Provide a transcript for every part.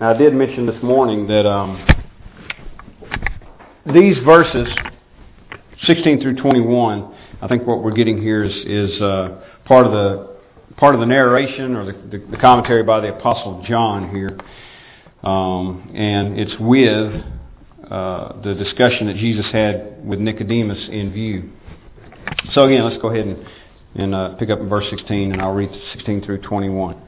Now, I did mention this morning that um, these verses, 16 through 21, I think what we're getting here is, is uh, part of the part of the narration or the, the, the commentary by the Apostle John here, um, and it's with uh, the discussion that Jesus had with Nicodemus in view. So again, let's go ahead and, and uh, pick up in verse 16, and I'll read 16 through 21.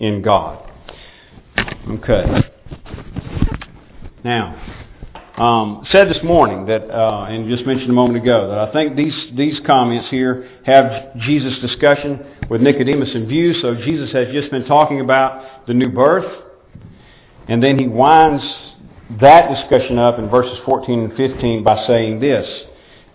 in God. Okay. Now, um, said this morning that, uh, and just mentioned a moment ago, that I think these these comments here have Jesus' discussion with Nicodemus in view. So Jesus has just been talking about the new birth, and then he winds that discussion up in verses 14 and 15 by saying this.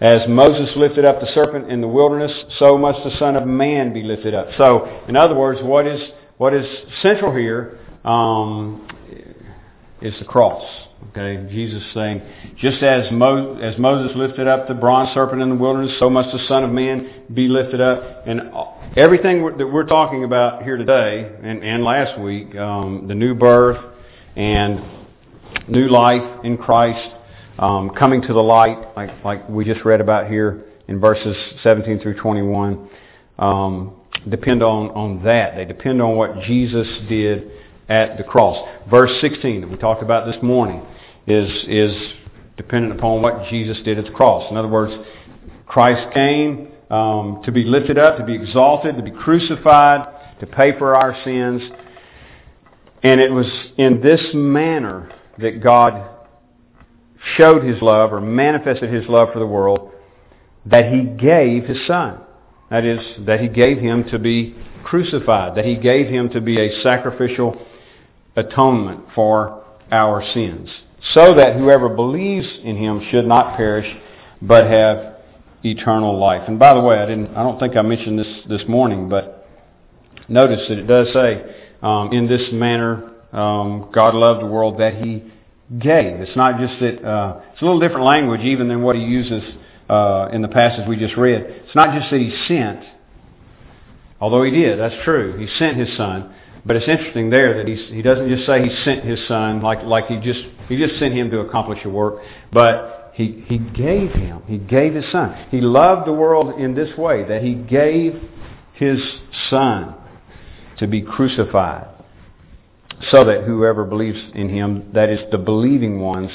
As Moses lifted up the serpent in the wilderness, so must the Son of Man be lifted up. So, in other words, what is what is central here um, is the cross. Okay, Jesus saying, just as, Mo- as Moses lifted up the bronze serpent in the wilderness, so must the Son of Man be lifted up. And everything that we're talking about here today and, and last week, um, the new birth and new life in Christ, um, coming to the light, like, like we just read about here in verses 17 through 21, um, depend on, on that. They depend on what Jesus did at the cross. Verse 16 that we talked about this morning is, is dependent upon what Jesus did at the cross. In other words, Christ came um, to be lifted up, to be exalted, to be crucified, to pay for our sins. And it was in this manner that God showed his love or manifested his love for the world that he gave his son. That is, that he gave him to be crucified, that he gave him to be a sacrificial atonement for our sins, so that whoever believes in him should not perish, but have eternal life. And by the way, I didn't, I don't think I mentioned this this morning, but notice that it does say, um, in this manner, um, God loved the world that he gave. It's not just that, uh, it's a little different language even than what he uses uh, in the passage we just read. It's not just that he sent, although he did, that's true. He sent his son. But it's interesting there that he's, he doesn't just say he sent his son like, like he just he just sent him to accomplish a work, but he, he gave him. He gave his son. He loved the world in this way, that he gave his son to be crucified so that whoever believes in him, that is the believing ones,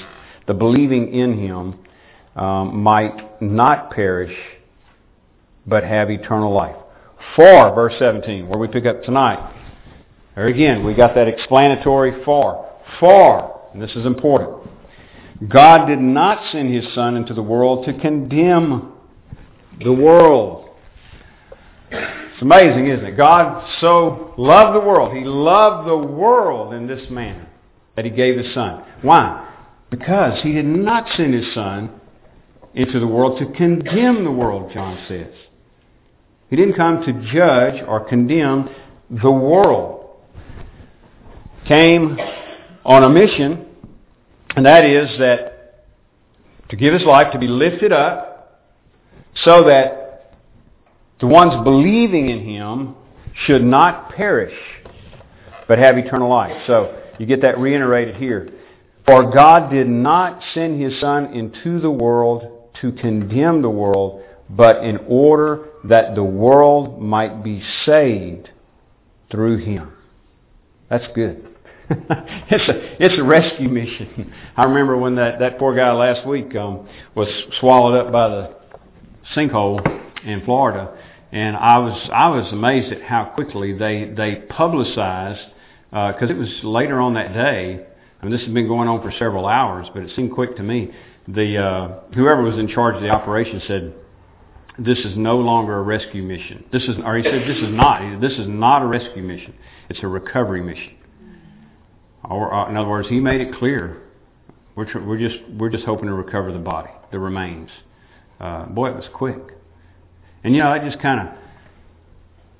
the believing in him, um, might not perish, but have eternal life. For, verse 17, where we pick up tonight, there again, we got that explanatory for. For, and this is important, God did not send his Son into the world to condemn the world. It's amazing, isn't it? God so loved the world. He loved the world in this manner that he gave his Son. Why? Because he did not send his Son into the world to condemn the world, John says. He didn't come to judge or condemn the world. Came on a mission, and that is that to give his life to be lifted up so that the ones believing in him should not perish, but have eternal life. So you get that reiterated here. For God did not send his Son into the world to condemn the world, but in order that the world might be saved through him. That's good. it's a it's a rescue mission. I remember when that that poor guy last week um, was swallowed up by the sinkhole in Florida, and I was I was amazed at how quickly they they publicized because uh, it was later on that day. I mean, this has been going on for several hours, but it seemed quick to me. The uh, whoever was in charge of the operation said this is no longer a rescue mission. This is, or he said this is not. This is not a rescue mission. It's a recovery mission. Or, uh, in other words, he made it clear we're, tr- we're just we're just hoping to recover the body, the remains. Uh, boy, it was quick, and you know that just kind of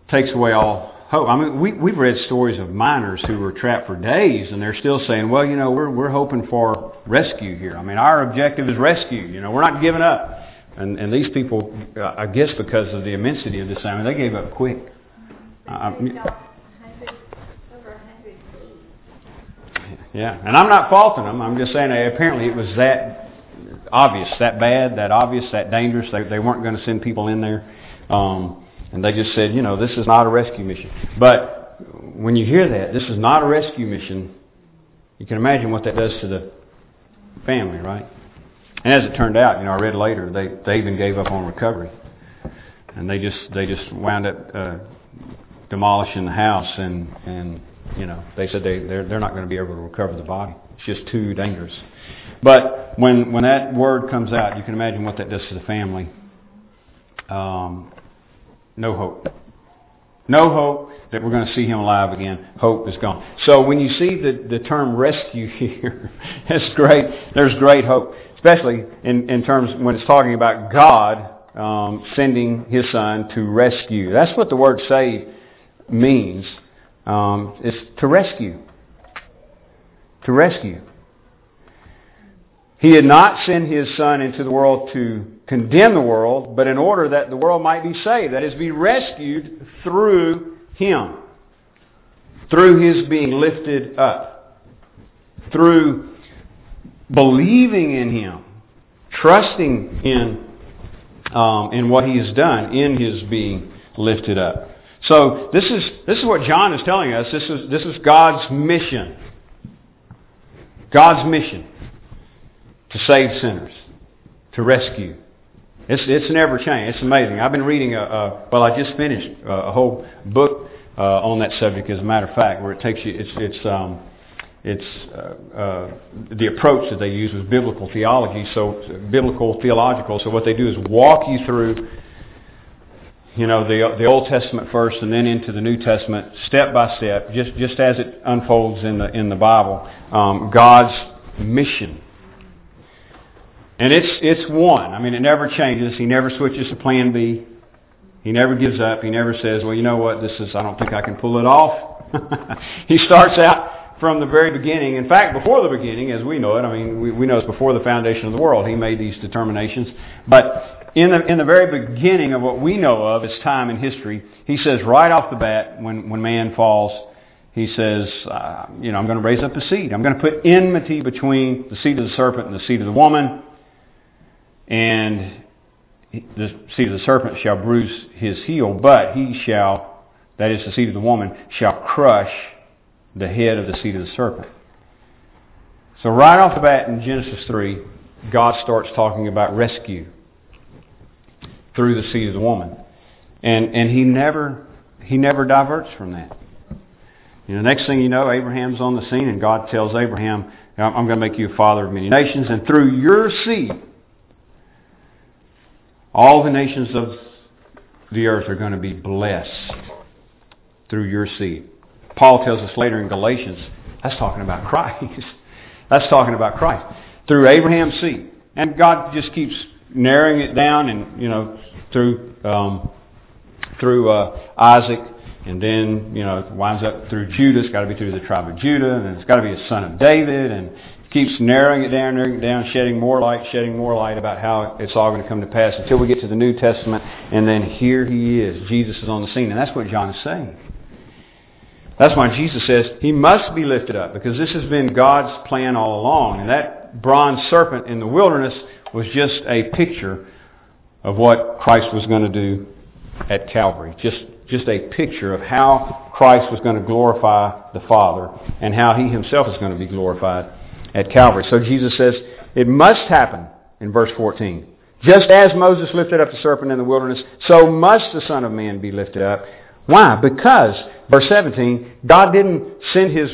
takes away all hope. I mean, we we've read stories of miners who were trapped for days, and they're still saying, "Well, you know, we're we're hoping for rescue here. I mean, our objective is rescue. You know, we're not giving up." And and these people, uh, I guess, because of the immensity of this, I mean, they gave up quick. Uh, Yeah, and I'm not faulting them. I'm just saying apparently it was that obvious, that bad, that obvious, that dangerous. They, they weren't going to send people in there. Um, and they just said, you know, this is not a rescue mission. But when you hear that, this is not a rescue mission, you can imagine what that does to the family, right? And as it turned out, you know, I read later, they, they even gave up on recovery. And they just, they just wound up, uh, demolishing the house and, and you know, they said they, they're, they're not going to be able to recover the body. It's just too dangerous. But when, when that word comes out, you can imagine what that does to the family. Um, no hope. No hope that we're going to see him alive again. Hope is gone. So when you see the, the term rescue here, that's great. There's great hope, especially in, in terms when it's talking about God um, sending his son to rescue. That's what the word save means um, is to rescue. To rescue. He did not send his Son into the world to condemn the world, but in order that the world might be saved. That is, be rescued through him. Through his being lifted up. Through believing in him. Trusting in, um, in what he has done in his being lifted up. So this is, this is what John is telling us. This is, this is God's mission. God's mission to save sinners, to rescue. It's, it's never changed. It's amazing. I've been reading, a, a well, I just finished a, a whole book uh, on that subject, as a matter of fact, where it takes you, it's, it's, um, it's uh, uh, the approach that they use was biblical theology, so biblical theological. So what they do is walk you through you know, the, the Old Testament first and then into the New Testament, step by step, just, just as it unfolds in the, in the Bible, um, God's mission. And it's, it's one. I mean, it never changes. He never switches to plan B. He never gives up. He never says, well, you know what, this is, I don't think I can pull it off. he starts out from the very beginning. In fact, before the beginning, as we know it, I mean, we, we know it's before the foundation of the world. He made these determinations. But in the, in the very beginning of what we know of as time in history, he says right off the bat, when, when man falls, he says, uh, you know, I'm going to raise up a seed. I'm going to put enmity between the seed of the serpent and the seed of the woman. And the seed of the serpent shall bruise his heel, but he shall, that is the seed of the woman, shall crush the head of the seed of the serpent. So right off the bat in Genesis 3, God starts talking about rescue through the seed of the woman. And, and he never, he never diverts from that. You know, next thing you know, Abraham's on the scene and God tells Abraham, I'm going to make you a father of many nations and through your seed, all the nations of the earth are going to be blessed through your seed. Paul tells us later in Galatians, that's talking about Christ. that's talking about Christ. Through Abraham's seed. And God just keeps narrowing it down and, you know, through, um, through uh, Isaac, and then, you know, winds up through Judah. It's got to be through the tribe of Judah, and it's got to be a son of David, and keeps narrowing it down, narrowing it down, shedding more light, shedding more light about how it's all going to come to pass until we get to the New Testament, and then here he is. Jesus is on the scene, and that's what John is saying. That's why Jesus says he must be lifted up, because this has been God's plan all along, and that bronze serpent in the wilderness was just a picture of what Christ was going to do at Calvary. Just, just a picture of how Christ was going to glorify the Father and how he himself is going to be glorified at Calvary. So Jesus says it must happen in verse 14. Just as Moses lifted up the serpent in the wilderness, so must the Son of Man be lifted up. Why? Because, verse 17, God didn't send his,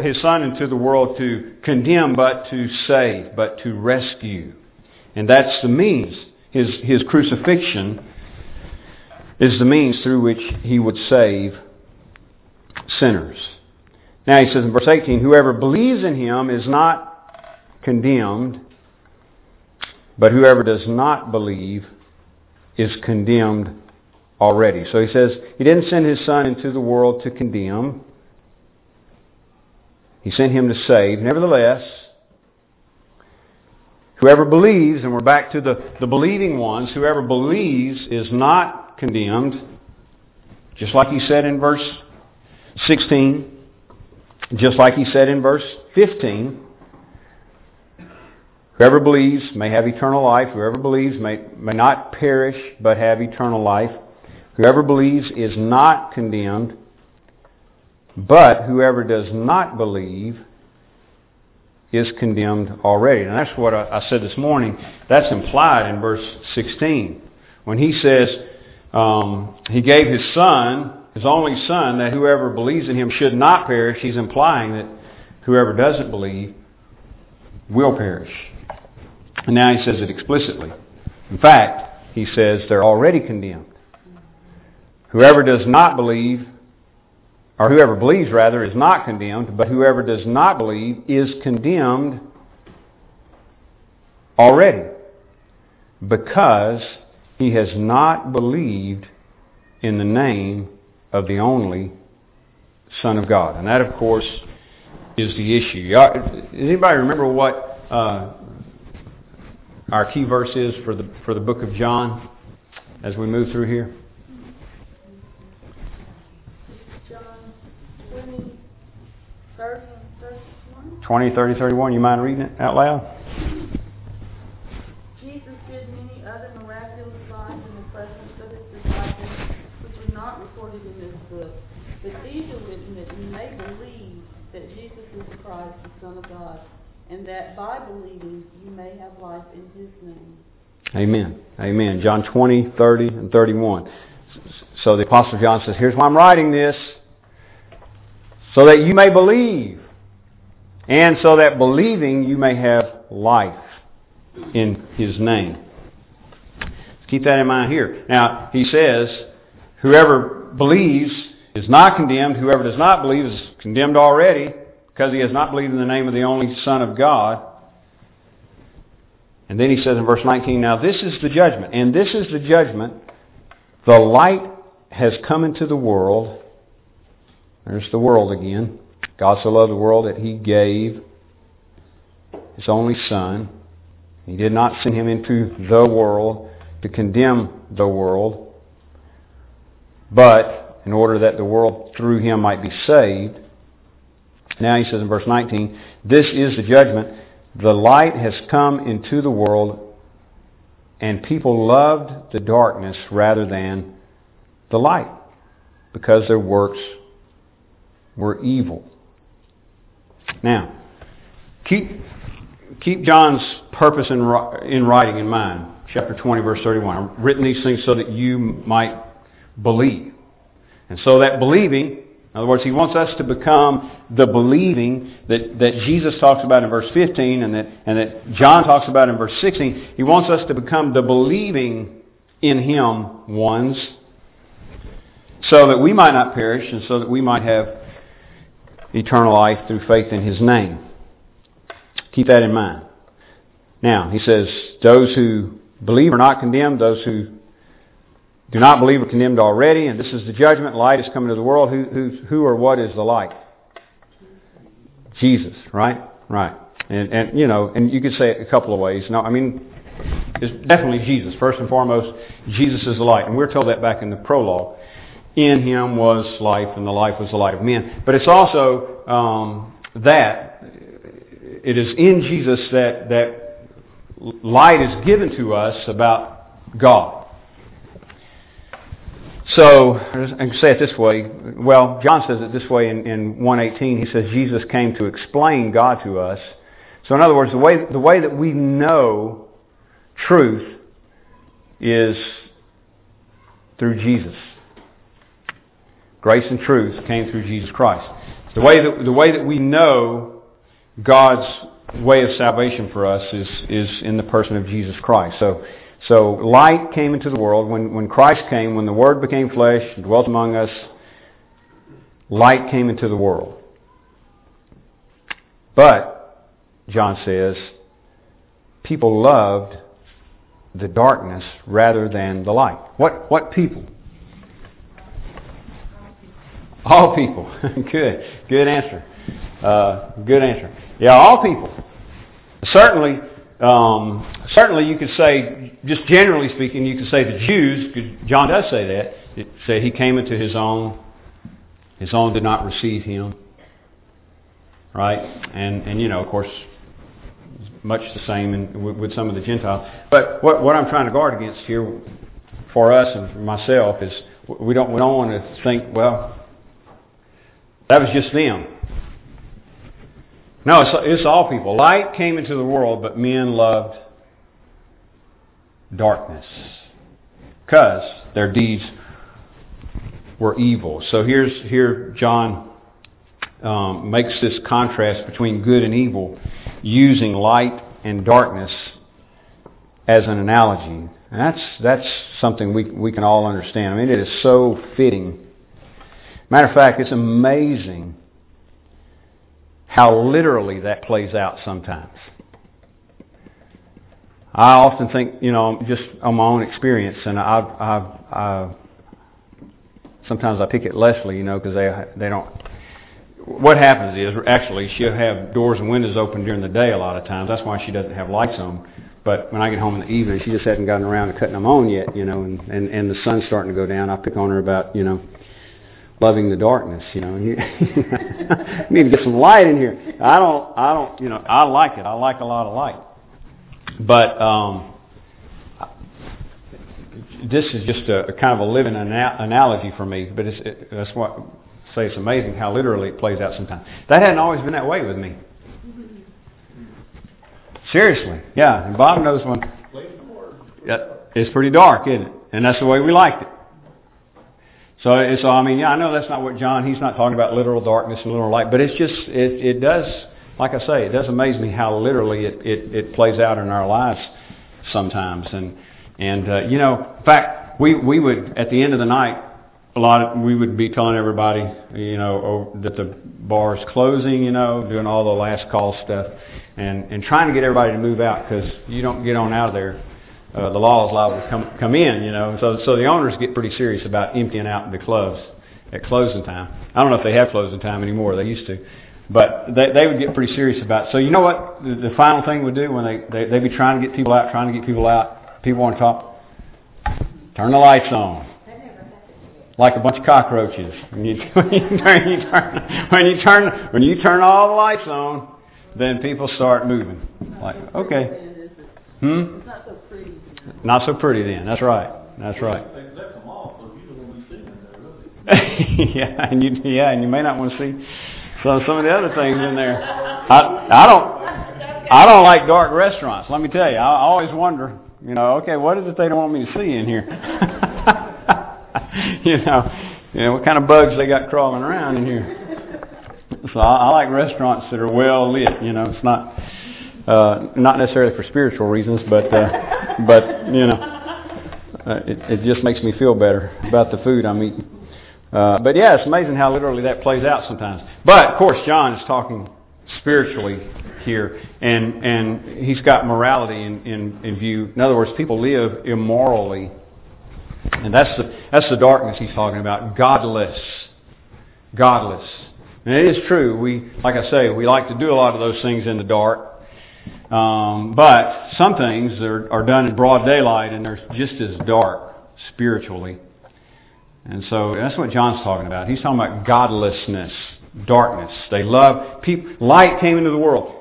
his Son into the world to condemn, but to save, but to rescue. And that's the means. His, his crucifixion is the means through which he would save sinners. Now he says in verse 18, Whoever believes in him is not condemned, but whoever does not believe is condemned already. So he says he didn't send his son into the world to condemn. He sent him to save. Nevertheless, whoever believes, and we're back to the, the believing ones, whoever believes is not condemned, just like he said in verse 16, just like he said in verse 15. Whoever believes may have eternal life. Whoever believes may, may not perish but have eternal life. Whoever believes is not condemned, but whoever does not believe is condemned already. And that's what I, said this morning. That's implied in verse 16. When he says um, he gave his son, his only son, that whoever believes in him should not perish, he's implying that whoever doesn't believe will perish. And now he says it explicitly. In fact, he says they're already condemned. Whoever does not believe, or whoever believes rather, is not condemned, but whoever does not believe is condemned already because he has not believed in the name of the only Son of God. And that, of course, is the issue. Does anybody remember what uh, our key verse is for the for the book of John as we move through here? John 20, 30, 31. 20, 30, 31. You mind reading it out loud? Jesus did many other miraculous signs in the presence of his disciples, which are not recorded in this book. But these are written that you may believe that Jesus Christ, the Son of God and that by believing you may have life in his name. Amen. Amen. John 20, 30, and 31. So the Apostle John says, here's why I'm writing this. So that you may believe. And so that believing you may have life in his name. Keep that in mind here. Now, he says, whoever believes is not condemned. Whoever does not believe is condemned already because he has not believed in the name of the only Son of God. And then he says in verse 19, Now this is the judgment, and this is the judgment. The light has come into the world. There's the world again. God so loved the world that he gave his only Son. He did not send him into the world to condemn the world, but in order that the world through him might be saved. Now he says in verse 19, This is the judgment. The light has come into the world, and people loved the darkness rather than the light, because their works were evil. Now, keep, keep John's purpose in, in writing in mind. Chapter 20, verse 31. I've written these things so that you might believe. And so that believing in other words, he wants us to become the believing that, that Jesus talks about in verse 15 and that, and that John talks about in verse 16. He wants us to become the believing in him ones so that we might not perish and so that we might have eternal life through faith in his name. Keep that in mind. Now, he says, those who believe are not condemned. Those who do not believe are condemned already, and this is the judgment. Light is coming to the world. Who, who, who or what is the light? Jesus, right? Right. And, and, you know, and you could say it a couple of ways. No, I mean, it's definitely Jesus. First and foremost, Jesus is the light. And we're told that back in the prologue. In him was life, and the life was the light of men. But it's also um, that it is in Jesus that, that light is given to us about God. So, I can say it this way. Well, John says it this way in, in 118. He says Jesus came to explain God to us. So in other words, the way, the way that we know truth is through Jesus. Grace and truth came through Jesus Christ. The way that, the way that we know God's way of salvation for us is, is in the person of Jesus Christ. So, so light came into the world. When, when Christ came, when the Word became flesh and dwelt among us, light came into the world. But, John says, people loved the darkness rather than the light. What, what people? All people. good. Good answer. Uh, good answer. Yeah, all people. Certainly, um, certainly you could say, just generally speaking, you could say the Jews, John does say that, said he came into his own, his own did not receive him. Right? And, and you know, of course, much the same in, with, with some of the Gentiles. But what, what I'm trying to guard against here for us and for myself is we don't, we don't want to think, well, that was just them. No, it's, it's all people. Light came into the world, but men loved darkness because their deeds were evil. So here's here John um, makes this contrast between good and evil, using light and darkness as an analogy. And that's that's something we we can all understand. I mean, it is so fitting. Matter of fact, it's amazing how literally that plays out sometimes. I often think, you know, just on my own experience, and I've, I've, I've sometimes I pick at Leslie, you know, because they they don't. What happens is actually she'll have doors and windows open during the day a lot of times. That's why she doesn't have lights on. But when I get home in the evening, she just hasn't gotten around to cutting them on yet, you know, and and, and the sun's starting to go down. I pick on her about, you know, loving the darkness. You know, you need to get some light in here. I don't, I don't, you know, I like it. I like a lot of light, but um, this is just a, a kind of a living ana- analogy for me. But it's, it, that's what say it's amazing how literally it plays out sometimes. That hadn't always been that way with me. Seriously, yeah. And Bob knows when. It's pretty dark, isn't it? And that's the way we liked it. So, so I mean, yeah, I know that's not what John. He's not talking about literal darkness and literal light, but it's just it, it does, like I say, it does amaze me how literally it, it, it plays out in our lives sometimes. And and uh, you know, in fact, we we would at the end of the night, a lot of we would be telling everybody, you know, that the bar is closing, you know, doing all the last call stuff, and and trying to get everybody to move out because you don't get on out of there uh, the law is liable to come come in, you know. So so the owners get pretty serious about emptying out the clubs at closing time. I don't know if they have closing time anymore. They used to, but they they would get pretty serious about. So you know what the, the final thing would do when they they they'd be trying to get people out, trying to get people out. People on top, turn the lights on. Like a bunch of cockroaches. When you, when you turn, you turn, when you turn, when you turn all the lights on, then people start moving. Like, okay. Hmm? It's not so pretty. Not so pretty then. That's right. That's right. yeah, and you yeah, and you may not want to see some some of the other things in there. I I don't I don't like dark restaurants. Let me tell you, I, I always wonder. You know, okay, what is it they don't want me to see in here? you know, you know what kind of bugs they got crawling around in here. So I, I like restaurants that are well lit. You know, it's not uh, not necessarily for spiritual reasons, but uh, but you know, uh, it, it just makes me feel better about the food I'm eating. Uh, but yeah, it's amazing how literally that plays out sometimes. But of course, John is talking spiritually here, and and he's got morality in, in, in view. In other words, people live immorally, and that's the that's the darkness he's talking about. Godless, godless. And it is true. We, like I say, we like to do a lot of those things in the dark. Um, but some things are, are done in broad daylight and they're just as dark spiritually. And so that's what John's talking about. He's talking about godlessness, darkness. They love people. Light came into the world.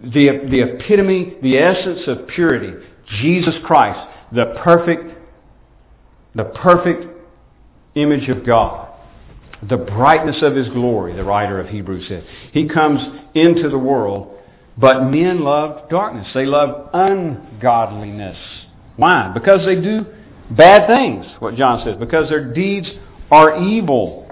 The, the epitome, the essence of purity, Jesus Christ, the perfect, the perfect image of God, the brightness of His glory, the writer of Hebrews says. He comes into the world, but men love darkness. They love ungodliness. Why? Because they do bad things, what John says, because their deeds are evil.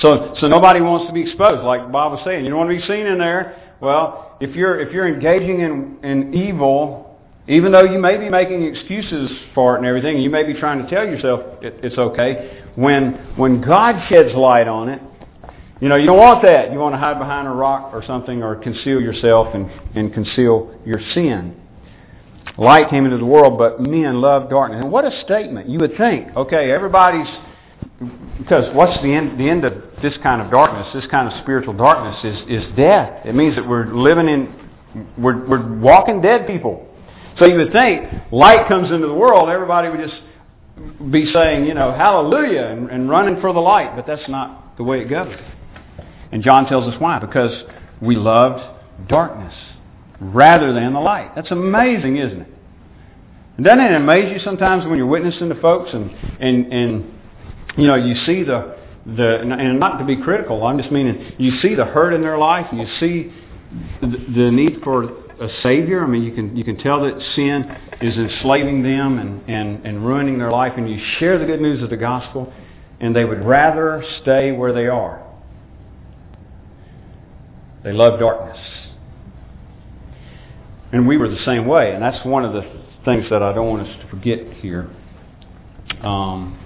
So, so nobody wants to be exposed, like Bob was saying. You don't want to be seen in there. Well, if you're if you're engaging in, in evil, even though you may be making excuses for it and everything, you may be trying to tell yourself it, it's okay. When when God sheds light on it, you know you don't want that. You want to hide behind a rock or something, or conceal yourself and, and conceal your sin. Light came into the world, but men love darkness. And what a statement! You would think, okay, everybody's because what's the end, the end of this kind of darkness, this kind of spiritual darkness is, is death. It means that we're living in, we're, we're walking dead people. So you would think light comes into the world, everybody would just be saying, you know, hallelujah and, and running for the light. But that's not the way it goes. And John tells us why. Because we loved darkness rather than the light. That's amazing, isn't it? And doesn't it amaze you sometimes when you're witnessing to folks and, and, and you know, you see the, the, and not to be critical, I'm just meaning, you see the hurt in their life, you see the, the need for a savior. I mean, you can you can tell that sin is enslaving them and, and, and ruining their life, and you share the good news of the gospel, and they would rather stay where they are. They love darkness. And we were the same way, and that's one of the things that I don't want us to forget here. Um,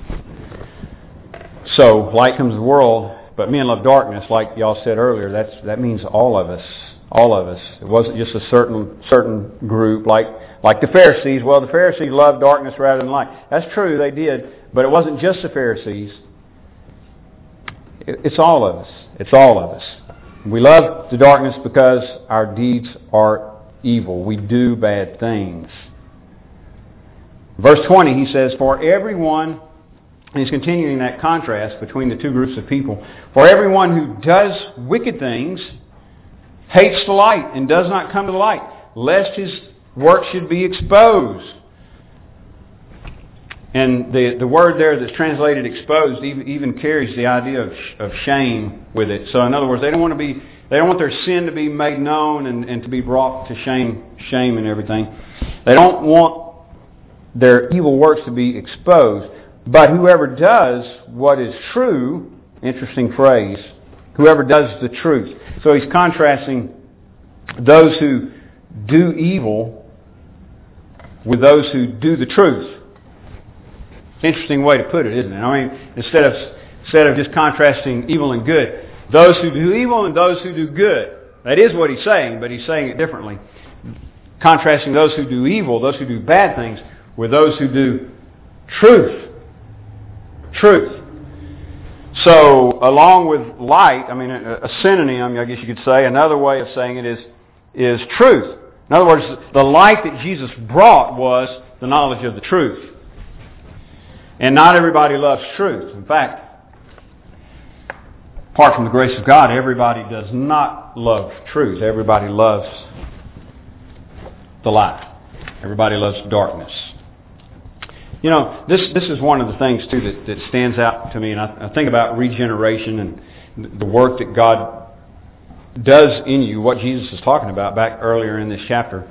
so light comes to the world, but men love darkness, like y'all said earlier. That's that means all of us, all of us. It wasn't just a certain certain group, like like the Pharisees. Well, the Pharisees loved darkness rather than light. That's true, they did, but it wasn't just the Pharisees. It's all of us. It's all of us. We love the darkness because our deeds are evil. We do bad things. Verse 20, he says, For everyone and he's continuing that contrast between the two groups of people. For everyone who does wicked things hates the light and does not come to the light, lest his work should be exposed. And the, the word there that's translated exposed even, even carries the idea of, of shame with it. So in other words, they don't want to be, they don't want their sin to be made known and, and to be brought to shame, shame and everything. They don't want their evil works to be exposed. But whoever does what is true, interesting phrase, whoever does the truth. So he's contrasting those who do evil with those who do the truth. Interesting way to put it, isn't it? I mean, instead of instead of just contrasting evil and good, those who do evil and those who do good. That is what he's saying, but he's saying it differently. Contrasting those who do evil, those who do bad things, with those who do truth truth. So, along with light, I mean, a, a synonym, I guess you could say, another way of saying it is, is truth. In other words, the light that Jesus brought was the knowledge of the truth. And not everybody loves truth. In fact, apart from the grace of God, everybody does not love truth. Everybody loves the light. Everybody loves darkness. You know, this this is one of the things too that, that stands out to me, and I, I think about regeneration and the work that God does in you. What Jesus is talking about back earlier in this chapter.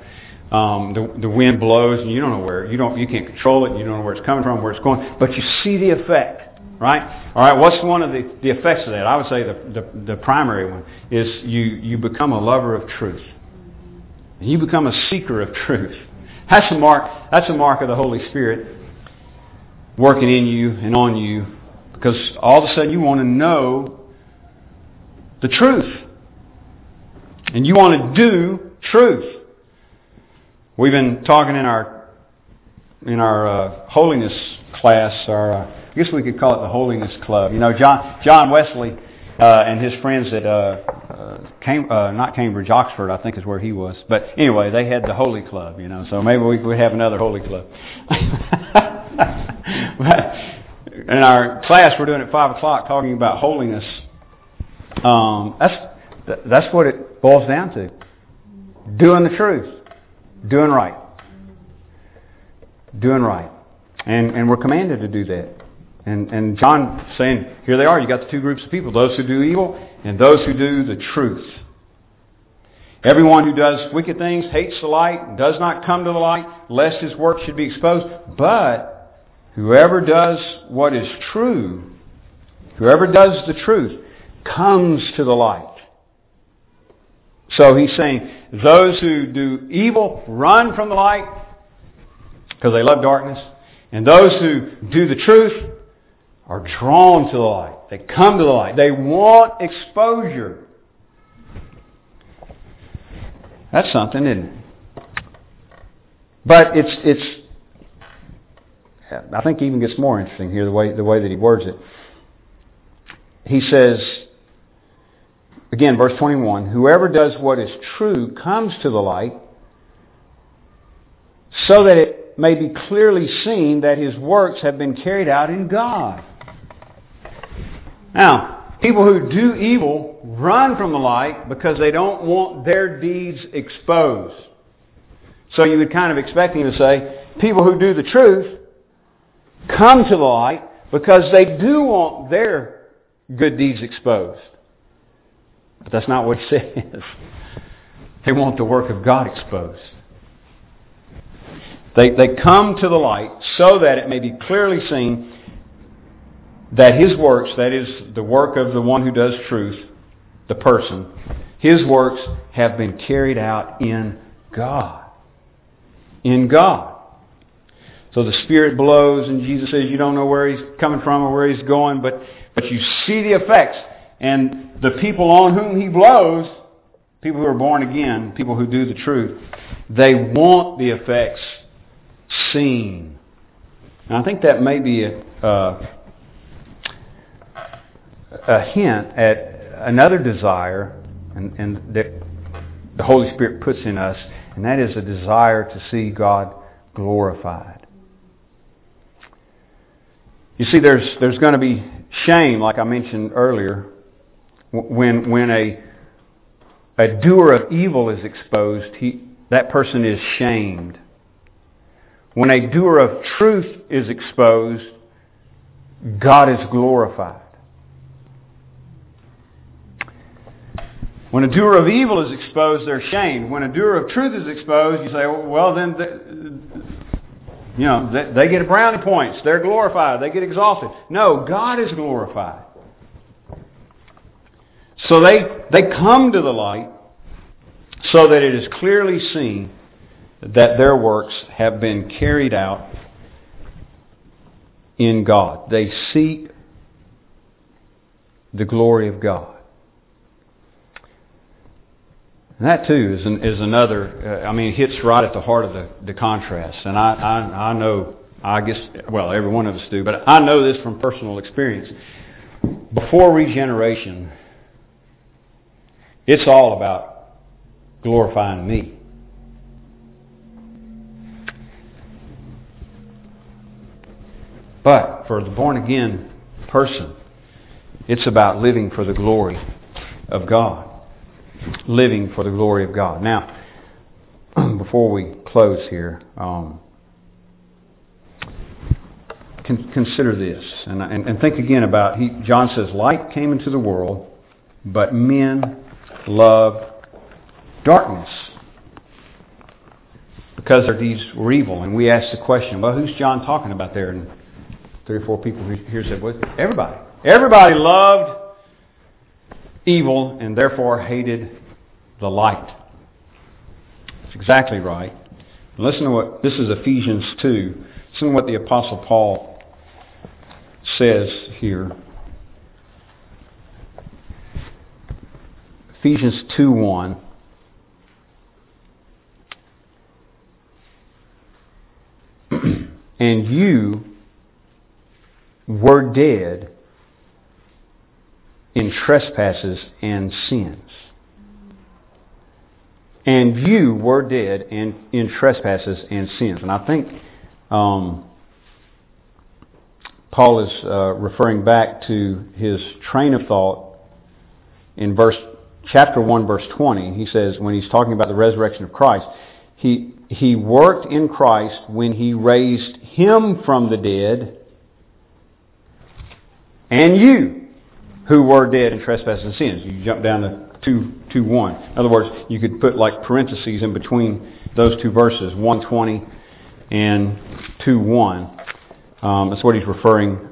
Um, the, the wind blows, and you don't know where you don't you can't control it. You don't know where it's coming from, where it's going, but you see the effect, right? All right. What's one of the, the effects of that? I would say the, the the primary one is you you become a lover of truth. You become a seeker of truth. That's a mark. That's a mark of the Holy Spirit working in you and on you because all of a sudden you want to know the truth. And you want to do truth. We've been talking in our in our uh, holiness class, or uh, I guess we could call it the holiness club. You know, John John Wesley uh, and his friends at uh, uh, Cam- uh, not Cambridge, Oxford, I think is where he was. But anyway, they had the Holy Club. You know, so maybe we could have another Holy Club. in our class we're doing at five o'clock talking about holiness. Um, that's that's what it boils down to: doing the truth, doing right, doing right, and and we're commanded to do that. And, and John saying, here they are, you got the two groups of people, those who do evil and those who do the truth. Everyone who does wicked things hates the light, does not come to the light, lest his work should be exposed. But whoever does what is true, whoever does the truth, comes to the light. So he's saying, those who do evil run from the light because they love darkness. And those who do the truth are drawn to the light. They come to the light. They want exposure. That's something, isn't it? But it's it's. I think even gets more interesting here the way the way that he words it. He says, again, verse twenty-one: Whoever does what is true comes to the light, so that it may be clearly seen that his works have been carried out in God. Now, people who do evil run from the light because they don't want their deeds exposed. So you would kind of expect him to say, people who do the truth come to the light because they do want their good deeds exposed. But that's not what he says. They want the work of God exposed. They, they come to the light so that it may be clearly seen that his works, that is the work of the one who does truth, the person, his works have been carried out in God. In God. So the Spirit blows and Jesus says you don't know where he's coming from or where he's going, but, but you see the effects. And the people on whom he blows, people who are born again, people who do the truth, they want the effects seen. And I think that may be a, uh, a hint at another desire and, and that the Holy Spirit puts in us, and that is a desire to see God glorified. You see, there's there's going to be shame, like I mentioned earlier, when when a a doer of evil is exposed, he, that person is shamed. When a doer of truth is exposed, God is glorified. When a doer of evil is exposed, they're shamed. When a doer of truth is exposed, you say, well, then, you know, they, they get brownie points. They're glorified. They get exalted. No, God is glorified. So they, they come to the light so that it is clearly seen that their works have been carried out in God. They seek the glory of God. And that too is an, is another. Uh, I mean, hits right at the heart of the, the contrast. And I, I I know. I guess well, every one of us do, but I know this from personal experience. Before regeneration, it's all about glorifying me. But for the born again person, it's about living for the glory of God living for the glory of God. Now, before we close here, um, con- consider this and, and, and, think again about he, John says, light came into the world, but men loved darkness because their deeds were evil. And we ask the question, well, who's John talking about there? And three or four people here said, well, everybody. Everybody loved evil and therefore hated the light. That's exactly right. Listen to what, this is Ephesians 2. Listen to what the Apostle Paul says here. Ephesians 2 1. and you were dead in trespasses and sins. And you were dead in, in trespasses and sins. And I think um, Paul is uh, referring back to his train of thought in verse chapter 1 verse 20. He says when he's talking about the resurrection of Christ, he he worked in Christ when he raised him from the dead And you, who were dead in trespasses and sins. You jump down to 2, 2 1. In other words, you could put like parentheses in between those two verses, 120 and 2 1. Um, that's what he's referring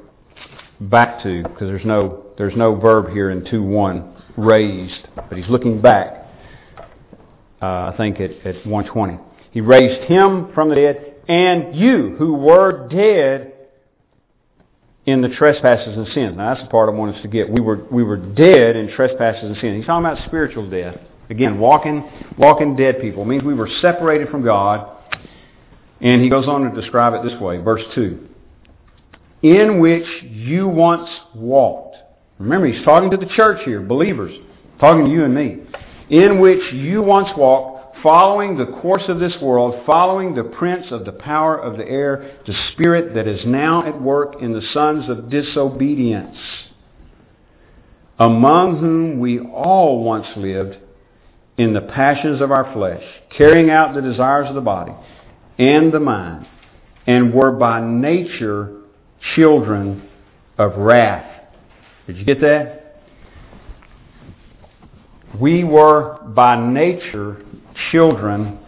back to, because there's no, there's no verb here in 2 1, raised, but he's looking back, uh, I think, at, at 120. He raised him from the dead, and you, who were dead in the trespasses and sins. Now that's the part I want us to get. We were we were dead in trespasses and sins. He's talking about spiritual death. Again, walking walking dead people it means we were separated from God. And he goes on to describe it this way, verse two. In which you once walked. Remember, he's talking to the church here, believers, talking to you and me. In which you once walked following the course of this world, following the prince of the power of the air, the spirit that is now at work in the sons of disobedience, among whom we all once lived in the passions of our flesh, carrying out the desires of the body and the mind, and were by nature children of wrath. Did you get that? We were by nature children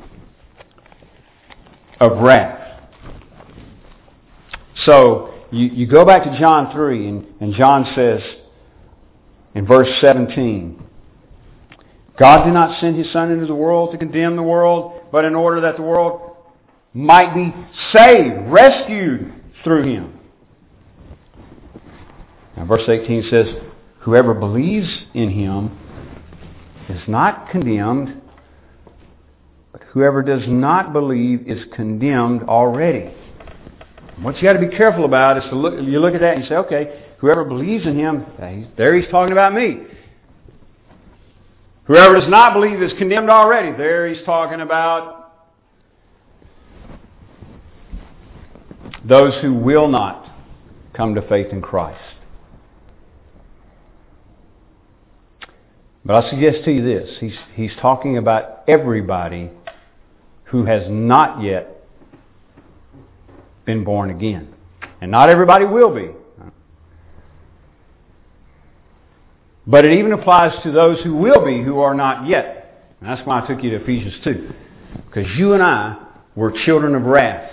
of wrath. So you, you go back to John 3, and, and John says in verse 17, God did not send his Son into the world to condemn the world, but in order that the world might be saved, rescued through him. Now verse 18 says, Whoever believes in him is not condemned, but Whoever does not believe is condemned already. What you got to be careful about is to look, you look at that and you say, okay, whoever believes in him, there he's talking about me. Whoever does not believe is condemned already. There he's talking about those who will not come to faith in Christ. But I suggest to you this. He's, he's talking about everybody who has not yet been born again. And not everybody will be. But it even applies to those who will be who are not yet. And that's why I took you to Ephesians 2. Because you and I were children of wrath.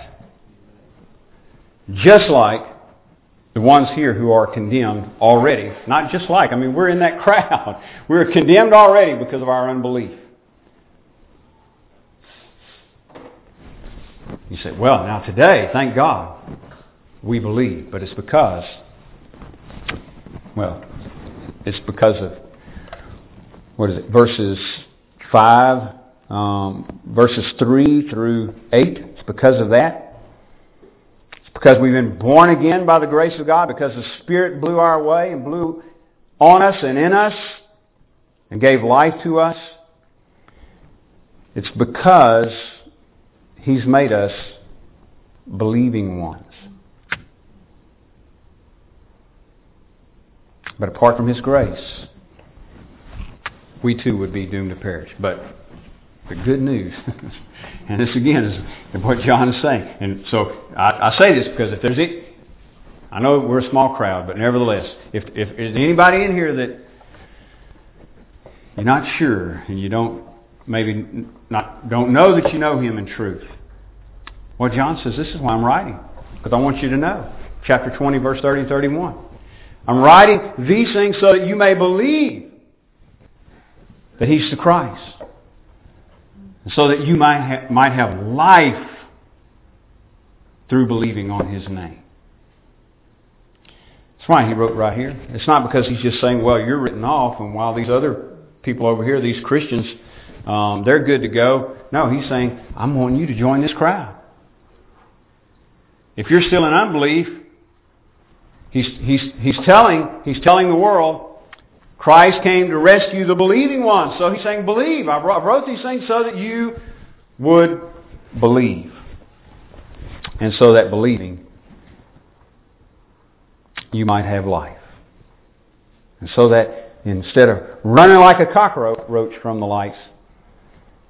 Just like the ones here who are condemned already. Not just like, I mean, we're in that crowd. We're condemned already because of our unbelief. You say, well, now today, thank God, we believe. But it's because, well, it's because of, what is it, verses 5, um, verses 3 through 8. It's because of that. Because we've been born again by the grace of God, because the Spirit blew our way and blew on us and in us and gave life to us. It's because He's made us believing ones. But apart from His grace, we too would be doomed to perish. But the good news, and this again is what John is saying. And so I, I say this because if there's I know we're a small crowd, but nevertheless, if if there's anybody in here that you're not sure and you don't maybe not don't know that you know Him in truth, well, John says, this is why I'm writing, because I want you to know. Chapter 20, verse 30 and 31. I'm writing these things so that you may believe that He's the Christ. So that you might, ha- might have life through believing on His name. That's why he wrote right here. It's not because he's just saying, well, you're written off, and while these other people over here, these Christians, um, they're good to go. No, he's saying, I'm wanting you to join this crowd. If you're still in unbelief, he's, he's, he's, telling, he's telling the world, Christ came to rescue the believing ones. So he's saying, believe. I wrote these things so that you would believe. And so that believing, you might have life. And so that instead of running like a cockroach from the lights,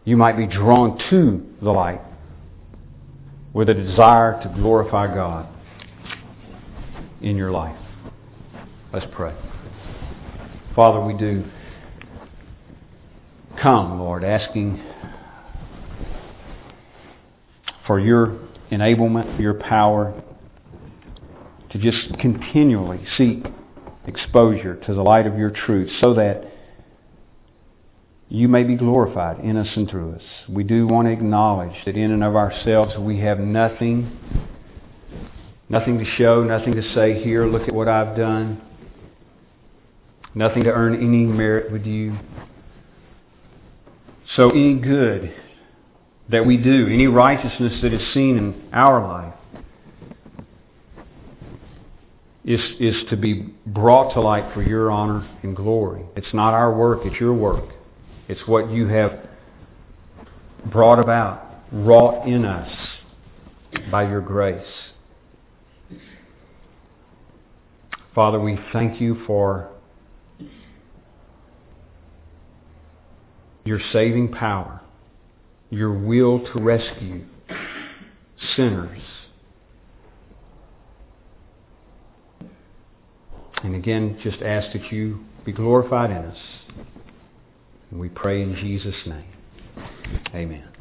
you might be drawn to the light with a desire to glorify God in your life. Let's pray. Father, we do come, Lord, asking for your enablement, your power to just continually seek exposure to the light of your truth so that you may be glorified in us and through us. We do want to acknowledge that in and of ourselves we have nothing, nothing to show, nothing to say here, look at what I've done, nothing to earn any merit with you. So any good that we do, any righteousness that is seen in our life, is, is to be brought to light for your honor and glory. It's not our work, it's your work. It's what you have brought about, wrought in us by your grace. Father, we thank you for your saving power, your will to rescue sinners. And again, just ask that you be glorified in us. And we pray in Jesus' name. Amen.